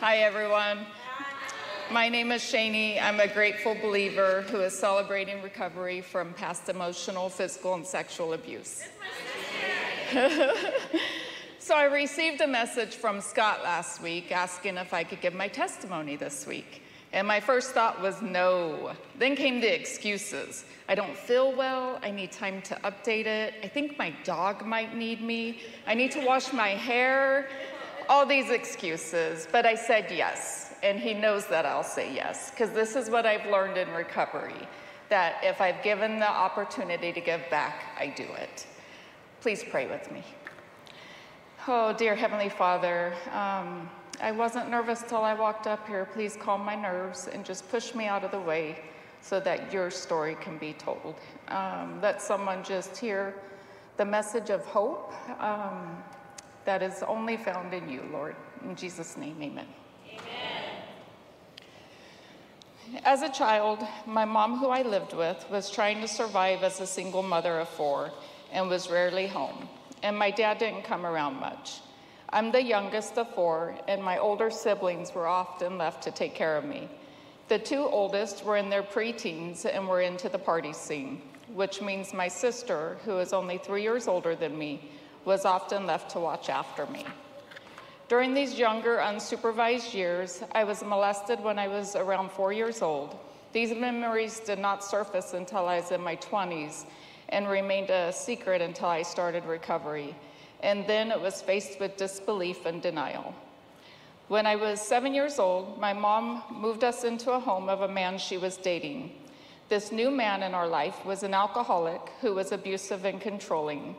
Hi, everyone. My name is Shani. I'm a grateful believer who is celebrating recovery from past emotional, physical, and sexual abuse. so I received a message from Scott last week asking if I could give my testimony this week. And my first thought was no. Then came the excuses. I don't feel well. I need time to update it. I think my dog might need me. I need to wash my hair. All these excuses. But I said yes. And he knows that I'll say yes. Because this is what I've learned in recovery that if I've given the opportunity to give back, I do it. Please pray with me. Oh, dear Heavenly Father, um, I wasn't nervous till I walked up here. Please calm my nerves and just push me out of the way so that your story can be told. Um, let someone just hear the message of hope um, that is only found in you, Lord. In Jesus' name, amen. Amen. As a child, my mom, who I lived with, was trying to survive as a single mother of four and was rarely home. And my dad didn't come around much. I'm the youngest of four, and my older siblings were often left to take care of me. The two oldest were in their preteens and were into the party scene, which means my sister, who is only three years older than me, was often left to watch after me. During these younger, unsupervised years, I was molested when I was around four years old. These memories did not surface until I was in my 20s and remained a secret until I started recovery and then it was faced with disbelief and denial. When I was seven years old, my mom moved us into a home of a man she was dating. This new man in our life was an alcoholic who was abusive and controlling.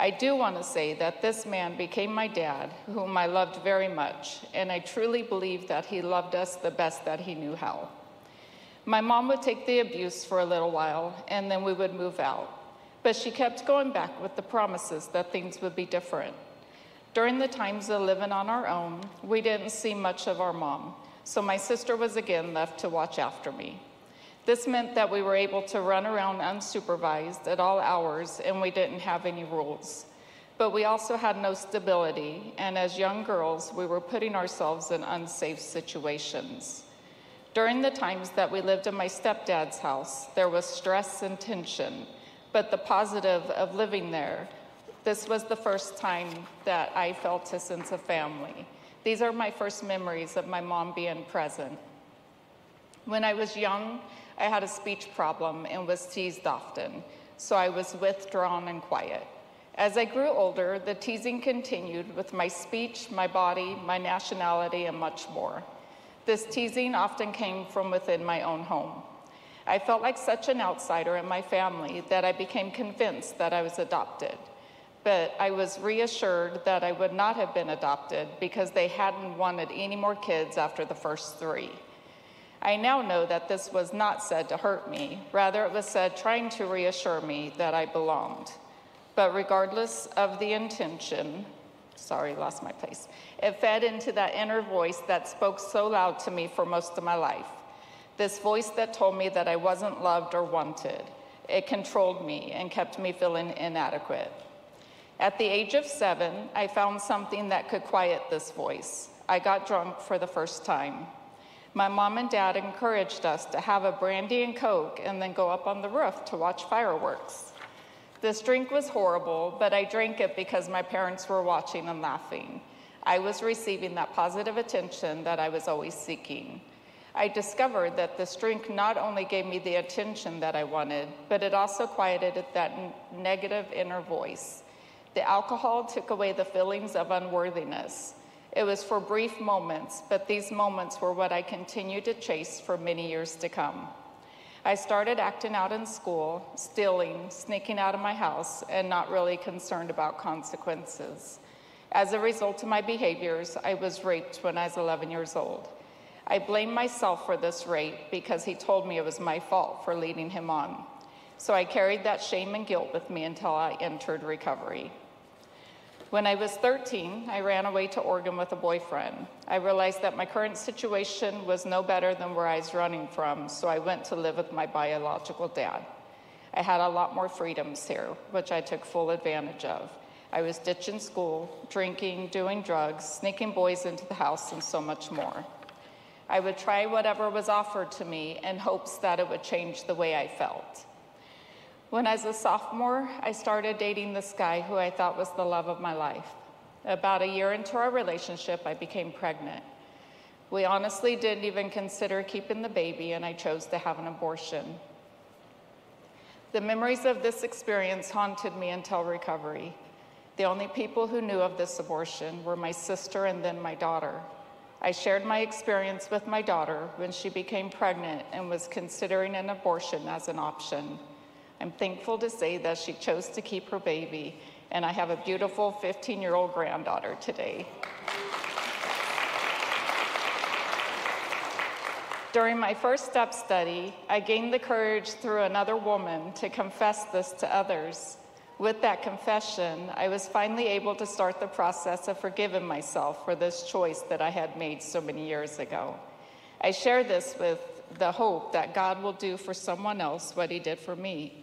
I do want to say that this man became my dad, whom I loved very much, and I truly believe that he loved us the best that he knew how. My mom would take the abuse for a little while, and then we would move out. But she kept going back with the promises that things would be different. During the times of living on our own, we didn't see much of our mom, so my sister was again left to watch after me. This meant that we were able to run around unsupervised at all hours and we didn't have any rules. But we also had no stability, and as young girls, we were putting ourselves in unsafe situations. During the times that we lived in my stepdad's house, there was stress and tension but the positive of living there. This was the first time that I felt a sense of family. These are my first memories of my mom being present. When I was young, I had a speech problem and was teased often, so I was withdrawn and quiet. As I grew older, the teasing continued with my speech, my body, my nationality, and much more. This teasing often came from within my own home. I felt like such an outsider in my family that I became convinced that I was adopted. But I was reassured that I would not have been adopted because they hadn't wanted any more kids after the first three. I now know that this was not said to hurt me, rather, it was said trying to reassure me that I belonged. But regardless of the intention, sorry, lost my place, it fed into that inner voice that spoke so loud to me for most of my life. This voice that told me that I wasn't loved or wanted. It controlled me and kept me feeling inadequate. At the age of seven, I found something that could quiet this voice. I got drunk for the first time. My mom and dad encouraged us to have a brandy and coke and then go up on the roof to watch fireworks. This drink was horrible, but I drank it because my parents were watching and laughing. I was receiving that positive attention that I was always seeking. I discovered that this drink not only gave me the attention that I wanted, but it also quieted that negative inner voice. The alcohol took away the feelings of unworthiness. It was for brief moments, but these moments were what I continued to chase for many years to come. I started acting out in school, stealing, sneaking out of my house, and not really concerned about consequences. As a result of my behaviors, I was raped when I was 11 years old. I blame myself for this rape because he told me it was my fault for leading him on. So I carried that shame and guilt with me until I entered recovery. When I was 13, I ran away to Oregon with a boyfriend. I realized that my current situation was no better than where I was running from, so I went to live with my biological dad. I had a lot more freedoms here, which I took full advantage of. I was ditching school, drinking, doing drugs, sneaking boys into the house, and so much more. I would try whatever was offered to me in hopes that it would change the way I felt. When I was a sophomore, I started dating this guy who I thought was the love of my life. About a year into our relationship, I became pregnant. We honestly didn't even consider keeping the baby, and I chose to have an abortion. The memories of this experience haunted me until recovery. The only people who knew of this abortion were my sister and then my daughter. I shared my experience with my daughter when she became pregnant and was considering an abortion as an option. I'm thankful to say that she chose to keep her baby, and I have a beautiful 15 year old granddaughter today. During my first step study, I gained the courage through another woman to confess this to others. With that confession, I was finally able to start the process of forgiving myself for this choice that I had made so many years ago. I share this with the hope that God will do for someone else what He did for me.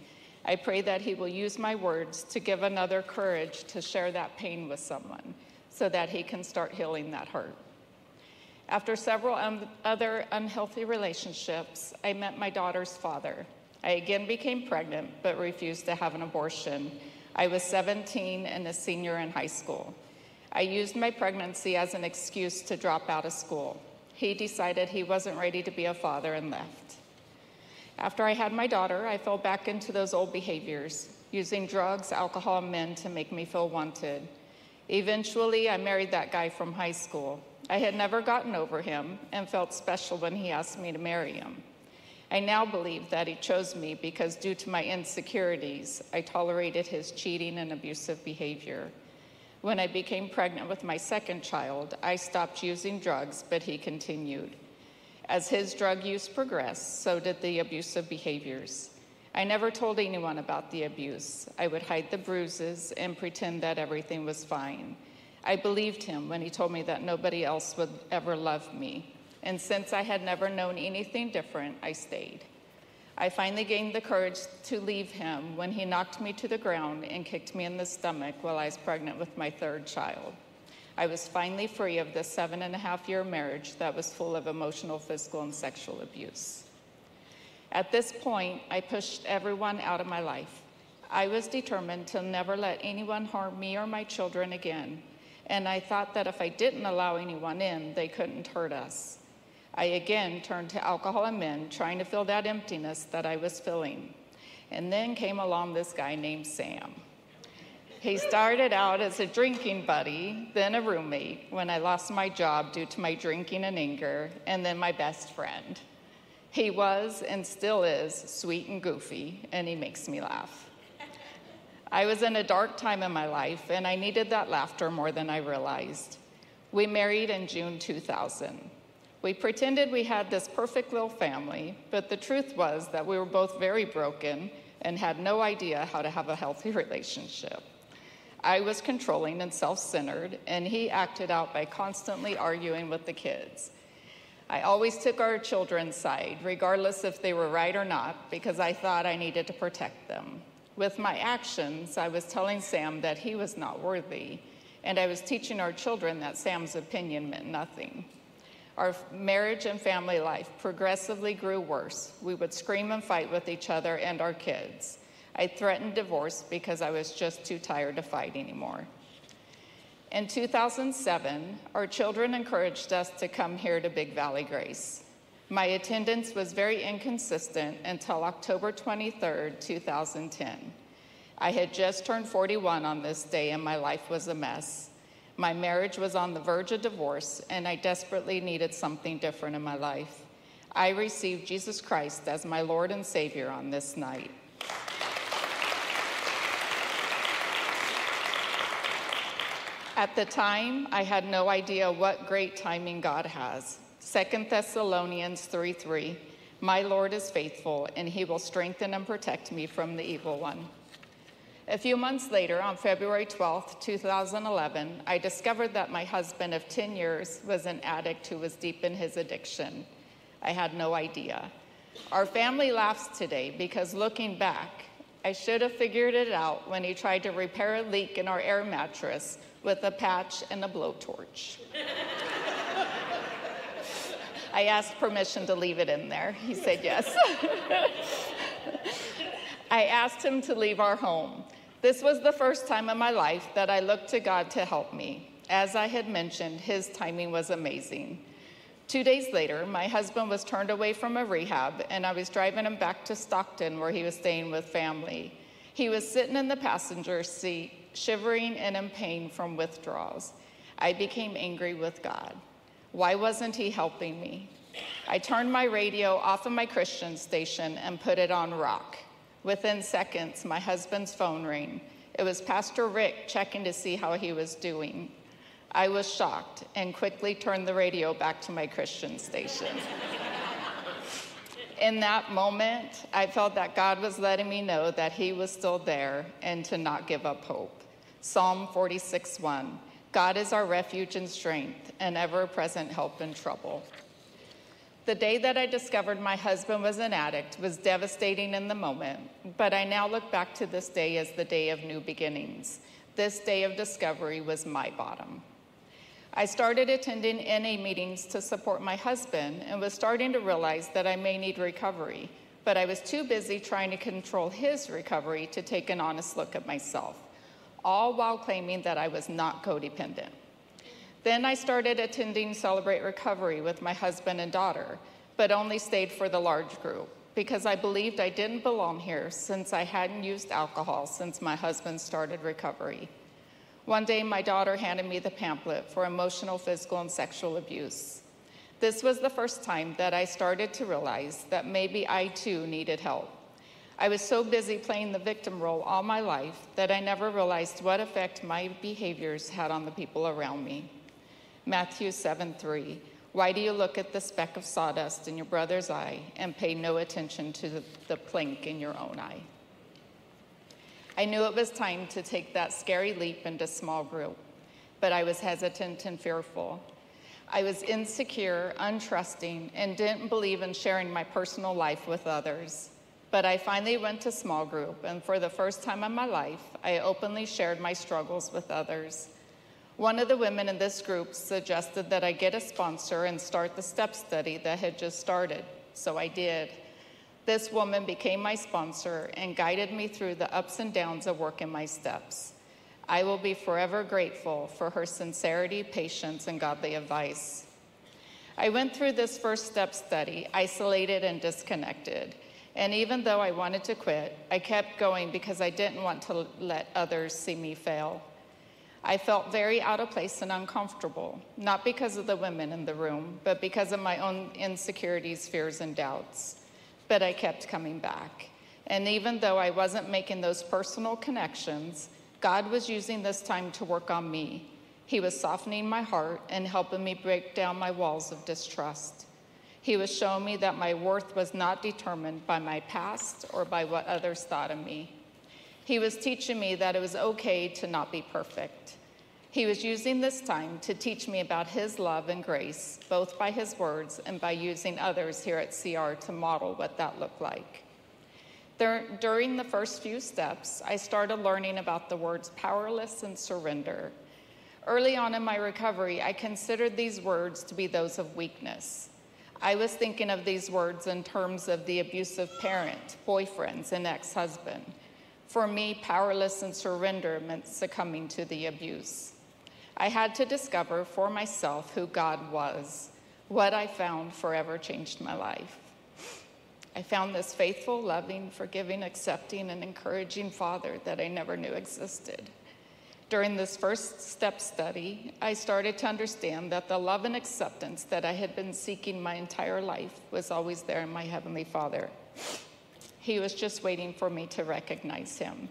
I pray that He will use my words to give another courage to share that pain with someone so that He can start healing that hurt. After several um, other unhealthy relationships, I met my daughter's father. I again became pregnant but refused to have an abortion. I was 17 and a senior in high school. I used my pregnancy as an excuse to drop out of school. He decided he wasn't ready to be a father and left. After I had my daughter, I fell back into those old behaviors, using drugs, alcohol, and men to make me feel wanted. Eventually, I married that guy from high school. I had never gotten over him and felt special when he asked me to marry him. I now believe that he chose me because, due to my insecurities, I tolerated his cheating and abusive behavior. When I became pregnant with my second child, I stopped using drugs, but he continued. As his drug use progressed, so did the abusive behaviors. I never told anyone about the abuse. I would hide the bruises and pretend that everything was fine. I believed him when he told me that nobody else would ever love me. And since I had never known anything different, I stayed. I finally gained the courage to leave him when he knocked me to the ground and kicked me in the stomach while I was pregnant with my third child. I was finally free of this seven and a half year marriage that was full of emotional, physical, and sexual abuse. At this point, I pushed everyone out of my life. I was determined to never let anyone harm me or my children again, and I thought that if I didn't allow anyone in, they couldn't hurt us. I again turned to alcohol and men, trying to fill that emptiness that I was filling. And then came along this guy named Sam. He started out as a drinking buddy, then a roommate when I lost my job due to my drinking and anger, and then my best friend. He was and still is sweet and goofy, and he makes me laugh. I was in a dark time in my life, and I needed that laughter more than I realized. We married in June 2000. We pretended we had this perfect little family, but the truth was that we were both very broken and had no idea how to have a healthy relationship. I was controlling and self centered, and he acted out by constantly arguing with the kids. I always took our children's side, regardless if they were right or not, because I thought I needed to protect them. With my actions, I was telling Sam that he was not worthy, and I was teaching our children that Sam's opinion meant nothing. Our marriage and family life progressively grew worse. We would scream and fight with each other and our kids. I threatened divorce because I was just too tired to fight anymore. In 2007, our children encouraged us to come here to Big Valley Grace. My attendance was very inconsistent until October 23, 2010. I had just turned 41 on this day and my life was a mess. My marriage was on the verge of divorce, and I desperately needed something different in my life. I received Jesus Christ as my Lord and Savior on this night. At the time, I had no idea what great timing God has. 2 Thessalonians 3 3 My Lord is faithful, and he will strengthen and protect me from the evil one. A few months later, on February 12, 2011, I discovered that my husband of 10 years was an addict who was deep in his addiction. I had no idea. Our family laughs today because looking back, I should have figured it out when he tried to repair a leak in our air mattress with a patch and a blowtorch. I asked permission to leave it in there. He said yes. I asked him to leave our home. This was the first time in my life that I looked to God to help me. As I had mentioned, his timing was amazing. Two days later, my husband was turned away from a rehab, and I was driving him back to Stockton where he was staying with family. He was sitting in the passenger seat, shivering and in pain from withdrawals. I became angry with God. Why wasn't he helping me? I turned my radio off of my Christian station and put it on rock. Within seconds, my husband's phone rang. It was Pastor Rick checking to see how he was doing. I was shocked and quickly turned the radio back to my Christian station. In that moment, I felt that God was letting me know that He was still there and to not give up hope. Psalm 46 1 God is our refuge and strength, and ever present help in trouble. The day that I discovered my husband was an addict was devastating in the moment, but I now look back to this day as the day of new beginnings. This day of discovery was my bottom. I started attending NA meetings to support my husband and was starting to realize that I may need recovery, but I was too busy trying to control his recovery to take an honest look at myself, all while claiming that I was not codependent. Then I started attending Celebrate Recovery with my husband and daughter, but only stayed for the large group because I believed I didn't belong here since I hadn't used alcohol since my husband started recovery. One day, my daughter handed me the pamphlet for emotional, physical, and sexual abuse. This was the first time that I started to realize that maybe I too needed help. I was so busy playing the victim role all my life that I never realized what effect my behaviors had on the people around me. Matthew 7 3. Why do you look at the speck of sawdust in your brother's eye and pay no attention to the, the plank in your own eye? I knew it was time to take that scary leap into small group, but I was hesitant and fearful. I was insecure, untrusting, and didn't believe in sharing my personal life with others. But I finally went to small group, and for the first time in my life, I openly shared my struggles with others. One of the women in this group suggested that I get a sponsor and start the step study that had just started, so I did. This woman became my sponsor and guided me through the ups and downs of working my steps. I will be forever grateful for her sincerity, patience, and godly advice. I went through this first step study, isolated and disconnected. And even though I wanted to quit, I kept going because I didn't want to let others see me fail. I felt very out of place and uncomfortable, not because of the women in the room, but because of my own insecurities, fears, and doubts but I kept coming back. And even though I wasn't making those personal connections, God was using this time to work on me. He was softening my heart and helping me break down my walls of distrust. He was showing me that my worth was not determined by my past or by what others thought of me. He was teaching me that it was okay to not be perfect. He was using this time to teach me about His love and grace, both by His words and by using others here at CR to model what that looked like. During the first few steps, I started learning about the words powerless and surrender. Early on in my recovery, I considered these words to be those of weakness. I was thinking of these words in terms of the abusive parent, boyfriends, and ex husband. For me, powerless and surrender meant succumbing to the abuse. I had to discover for myself who God was. What I found forever changed my life. I found this faithful, loving, forgiving, accepting, and encouraging Father that I never knew existed. During this first step study, I started to understand that the love and acceptance that I had been seeking my entire life was always there in my Heavenly Father. He was just waiting for me to recognize Him.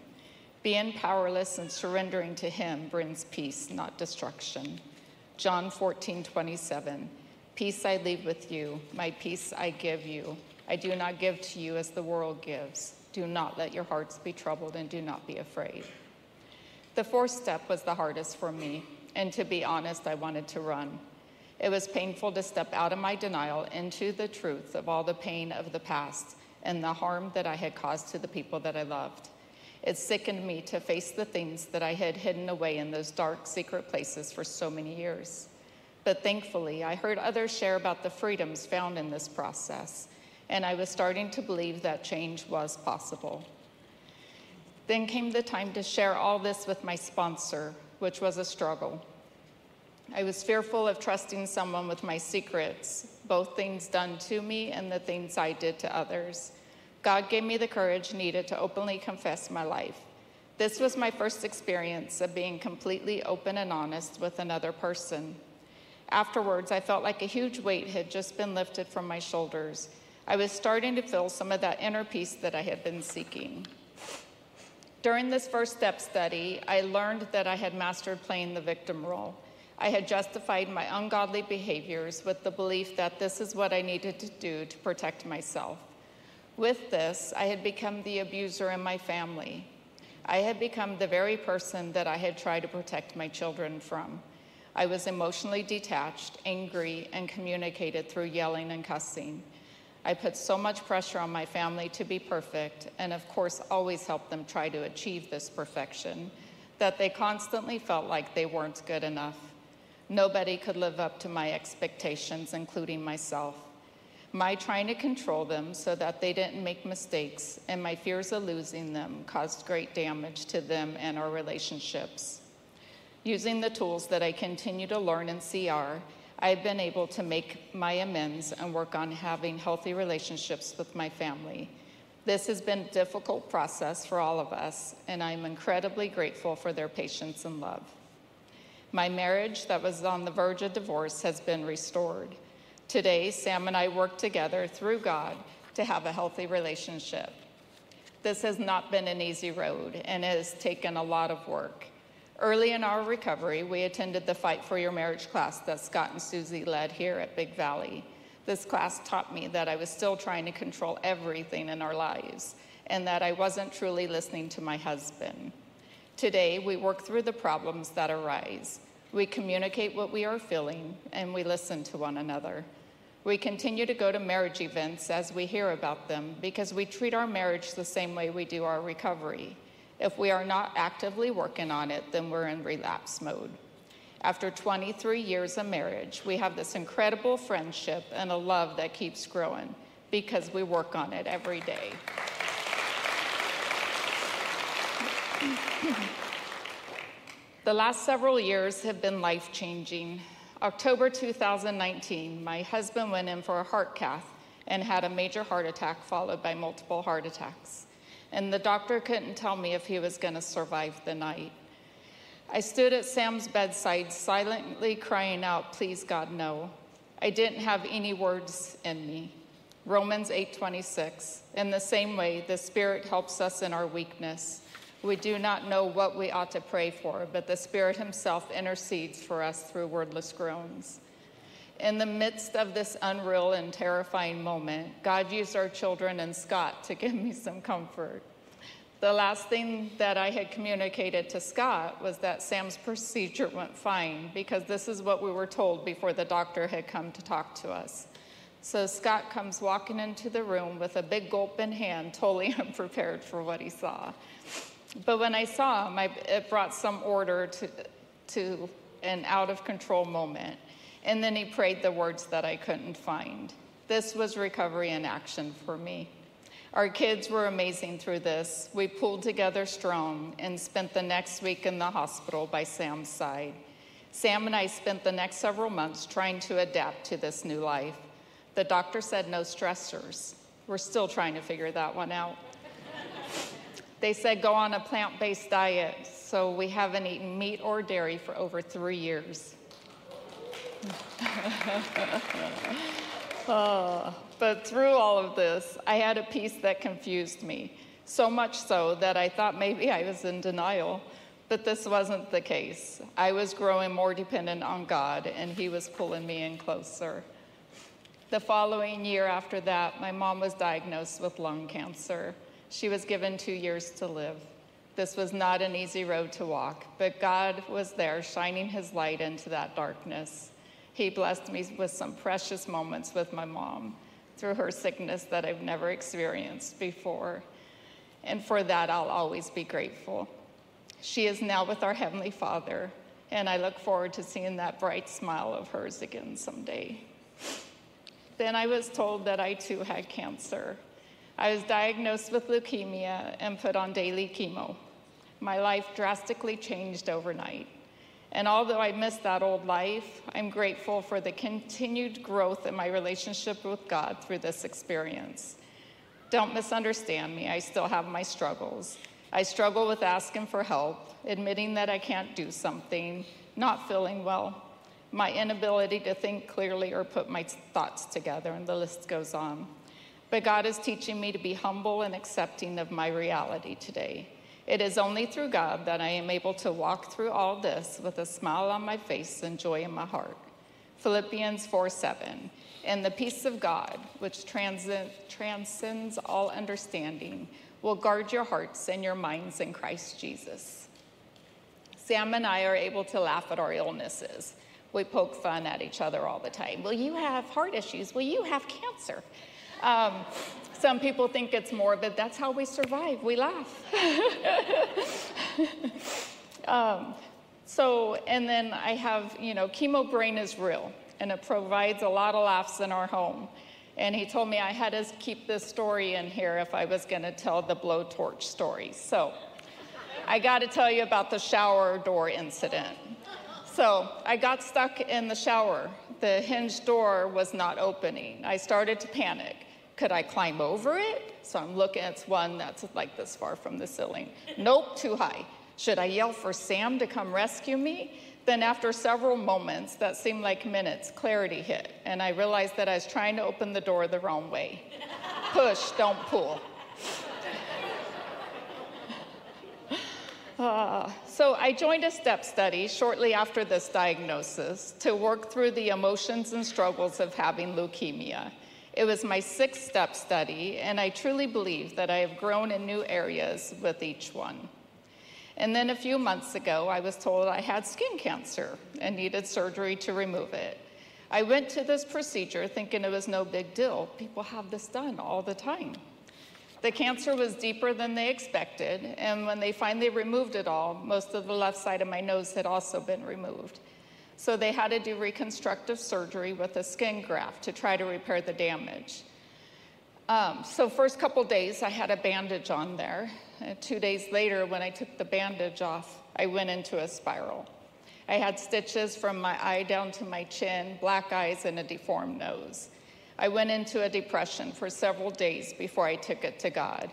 Being powerless and surrendering to Him brings peace, not destruction. John 14, 27. Peace I leave with you, my peace I give you. I do not give to you as the world gives. Do not let your hearts be troubled and do not be afraid. The fourth step was the hardest for me, and to be honest, I wanted to run. It was painful to step out of my denial into the truth of all the pain of the past and the harm that I had caused to the people that I loved. It sickened me to face the things that I had hidden away in those dark, secret places for so many years. But thankfully, I heard others share about the freedoms found in this process, and I was starting to believe that change was possible. Then came the time to share all this with my sponsor, which was a struggle. I was fearful of trusting someone with my secrets, both things done to me and the things I did to others. God gave me the courage needed to openly confess my life. This was my first experience of being completely open and honest with another person. Afterwards, I felt like a huge weight had just been lifted from my shoulders. I was starting to feel some of that inner peace that I had been seeking. During this first step study, I learned that I had mastered playing the victim role. I had justified my ungodly behaviors with the belief that this is what I needed to do to protect myself. With this, I had become the abuser in my family. I had become the very person that I had tried to protect my children from. I was emotionally detached, angry, and communicated through yelling and cussing. I put so much pressure on my family to be perfect, and of course, always helped them try to achieve this perfection, that they constantly felt like they weren't good enough. Nobody could live up to my expectations, including myself. My trying to control them so that they didn't make mistakes and my fears of losing them caused great damage to them and our relationships. Using the tools that I continue to learn in CR, I've been able to make my amends and work on having healthy relationships with my family. This has been a difficult process for all of us, and I'm incredibly grateful for their patience and love. My marriage that was on the verge of divorce has been restored. Today, Sam and I work together through God to have a healthy relationship. This has not been an easy road and it has taken a lot of work. Early in our recovery, we attended the Fight for Your Marriage class that Scott and Susie led here at Big Valley. This class taught me that I was still trying to control everything in our lives and that I wasn't truly listening to my husband. Today, we work through the problems that arise. We communicate what we are feeling and we listen to one another. We continue to go to marriage events as we hear about them because we treat our marriage the same way we do our recovery. If we are not actively working on it, then we're in relapse mode. After 23 years of marriage, we have this incredible friendship and a love that keeps growing because we work on it every day. the last several years have been life changing. October 2019, my husband went in for a heart cath and had a major heart attack followed by multiple heart attacks and the doctor couldn't tell me if he was going to survive the night. I stood at Sam's bedside, silently crying out, Please, God, no. I didn't have any words in me. Romans 8:26. In the same way, the Spirit helps us in our weakness. We do not know what we ought to pray for, but the Spirit Himself intercedes for us through wordless groans. In the midst of this unreal and terrifying moment, God used our children and Scott to give me some comfort. The last thing that I had communicated to Scott was that Sam's procedure went fine because this is what we were told before the doctor had come to talk to us. So Scott comes walking into the room with a big gulp in hand, totally unprepared for what he saw. But when I saw him, I, it brought some order to, to an out of control moment. And then he prayed the words that I couldn't find. This was recovery in action for me. Our kids were amazing through this. We pulled together strong and spent the next week in the hospital by Sam's side. Sam and I spent the next several months trying to adapt to this new life. The doctor said no stressors. We're still trying to figure that one out. they said go on a plant based diet, so we haven't eaten meat or dairy for over three years. oh, but through all of this, I had a peace that confused me, so much so that I thought maybe I was in denial. But this wasn't the case. I was growing more dependent on God, and He was pulling me in closer. The following year after that, my mom was diagnosed with lung cancer. She was given two years to live. This was not an easy road to walk, but God was there shining His light into that darkness. He blessed me with some precious moments with my mom through her sickness that I've never experienced before. and for that I'll always be grateful. She is now with our Heavenly Father, and I look forward to seeing that bright smile of hers again someday. Then I was told that I too had cancer. I was diagnosed with leukemia and put on daily chemo. My life drastically changed overnight. And although I miss that old life, I'm grateful for the continued growth in my relationship with God through this experience. Don't misunderstand me, I still have my struggles. I struggle with asking for help, admitting that I can't do something, not feeling well, my inability to think clearly or put my thoughts together, and the list goes on. But God is teaching me to be humble and accepting of my reality today. It is only through God that I am able to walk through all this with a smile on my face and joy in my heart. Philippians 4 7. And the peace of God, which transcends all understanding, will guard your hearts and your minds in Christ Jesus. Sam and I are able to laugh at our illnesses. We poke fun at each other all the time. Well, you have heart issues. Well, you have cancer. Um, some people think it's morbid. That's how we survive. We laugh. um, so, and then I have, you know, chemo brain is real and it provides a lot of laughs in our home. And he told me I had to keep this story in here if I was going to tell the blowtorch story. So, I got to tell you about the shower door incident. So, I got stuck in the shower. The hinge door was not opening. I started to panic. Could I climb over it? So I'm looking, it's one that's like this far from the ceiling. Nope, too high. Should I yell for Sam to come rescue me? Then, after several moments that seemed like minutes, clarity hit, and I realized that I was trying to open the door the wrong way. Push, don't pull. Uh, so I joined a step study shortly after this diagnosis to work through the emotions and struggles of having leukemia. It was my sixth step study, and I truly believe that I have grown in new areas with each one. And then a few months ago, I was told I had skin cancer and needed surgery to remove it. I went to this procedure thinking it was no big deal. People have this done all the time. The cancer was deeper than they expected, and when they finally removed it all, most of the left side of my nose had also been removed. So they had to do reconstructive surgery with a skin graft to try to repair the damage. Um, so first couple days, I had a bandage on there. And two days later, when I took the bandage off, I went into a spiral. I had stitches from my eye down to my chin, black eyes, and a deformed nose. I went into a depression for several days before I took it to God.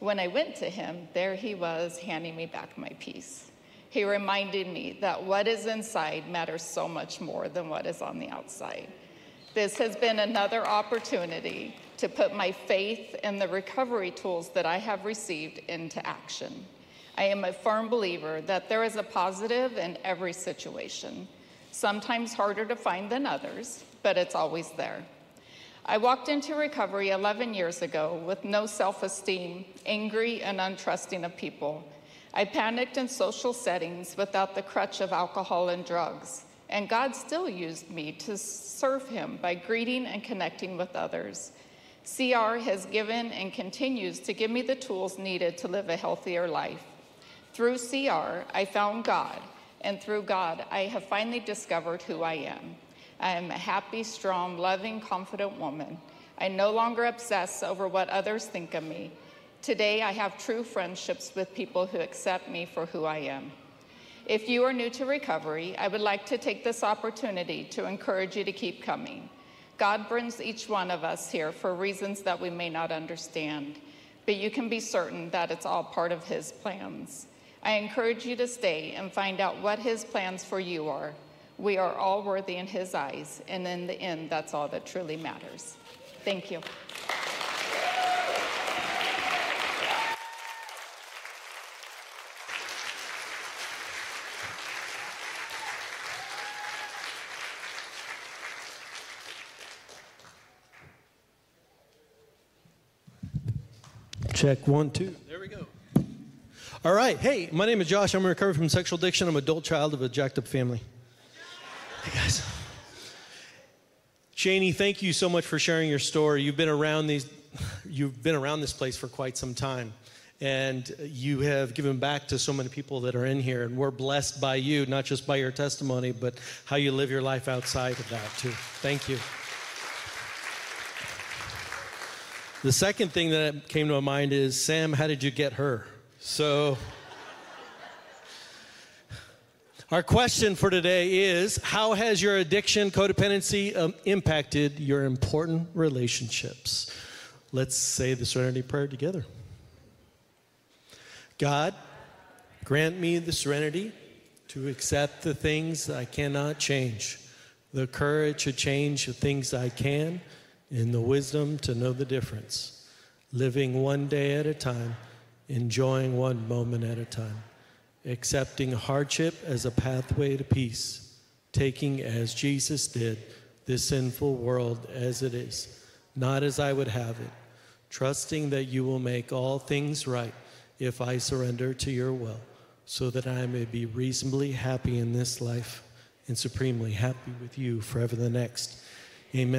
When I went to Him, there He was handing me back my peace. He reminded me that what is inside matters so much more than what is on the outside. This has been another opportunity to put my faith in the recovery tools that I have received into action. I am a firm believer that there is a positive in every situation, sometimes harder to find than others, but it's always there. I walked into recovery 11 years ago with no self esteem, angry, and untrusting of people I panicked in social settings without the crutch of alcohol and drugs, and God still used me to serve Him by greeting and connecting with others. CR has given and continues to give me the tools needed to live a healthier life. Through CR, I found God, and through God, I have finally discovered who I am. I am a happy, strong, loving, confident woman. I no longer obsess over what others think of me. Today, I have true friendships with people who accept me for who I am. If you are new to recovery, I would like to take this opportunity to encourage you to keep coming. God brings each one of us here for reasons that we may not understand, but you can be certain that it's all part of His plans. I encourage you to stay and find out what His plans for you are. We are all worthy in His eyes, and in the end, that's all that truly matters. Thank you. Check one, two. There we go. All right. Hey, my name is Josh. I'm recovered from sexual addiction. I'm an adult child of a jacked up family. Hey, guys. Shani, thank you so much for sharing your story. You've been around these, you've been around this place for quite some time. And you have given back to so many people that are in here. And we're blessed by you, not just by your testimony, but how you live your life outside of that, too. Thank you. The second thing that came to my mind is Sam, how did you get her? So, our question for today is How has your addiction, codependency um, impacted your important relationships? Let's say the serenity prayer together. God, grant me the serenity to accept the things I cannot change, the courage to change the things I can, and the wisdom to know the difference, living one day at a time, enjoying one moment at a time, accepting hardship as a pathway to peace, taking as Jesus did this sinful world as it is, not as I would have it, trusting that you will make all things right if I surrender to your will, so that I may be reasonably happy in this life and supremely happy with you forever the next. Amen.